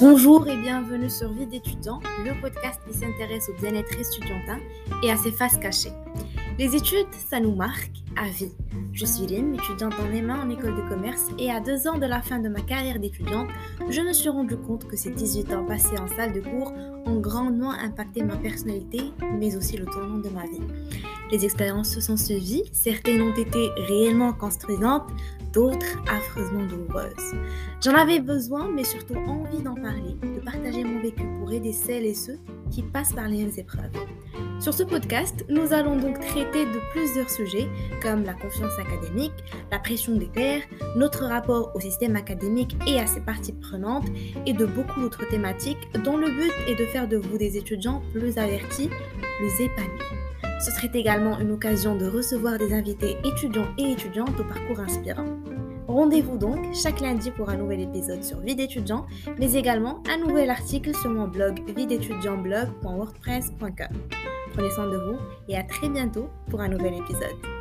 Bonjour et bienvenue sur Vie d'étudiant, le podcast qui s'intéresse au bien-être étudiantin et à ses faces cachées. Les études, ça nous marque à vie. Je suis Lynn, étudiante en m en école de commerce et à deux ans de la fin de ma carrière d'étudiante, je me suis rendu compte que ces 18 ans passés en salle de cours ont grandement impacté ma personnalité, mais aussi le tournant de ma vie. Les expériences se sont suivies, certaines ont été réellement construisantes, d'autres affreusement douloureuses. J'en avais besoin, mais surtout envie d'en parler, de partager mon vécu pour aider celles et ceux qui passent par les mêmes épreuves. Sur ce podcast, nous allons donc traiter de plusieurs sujets comme la confiance académique, la pression des pairs, notre rapport au système académique et à ses parties prenantes, et de beaucoup d'autres thématiques dont le but est de faire de vous des étudiants plus avertis, plus épanouis. Ce serait également une occasion de recevoir des invités étudiants et étudiantes au parcours inspirant. Rendez-vous donc chaque lundi pour un nouvel épisode sur Vie d'étudiant, mais également un nouvel article sur mon blog vidétudiantblog.wordpress.com. Prenez soin de vous et à très bientôt pour un nouvel épisode.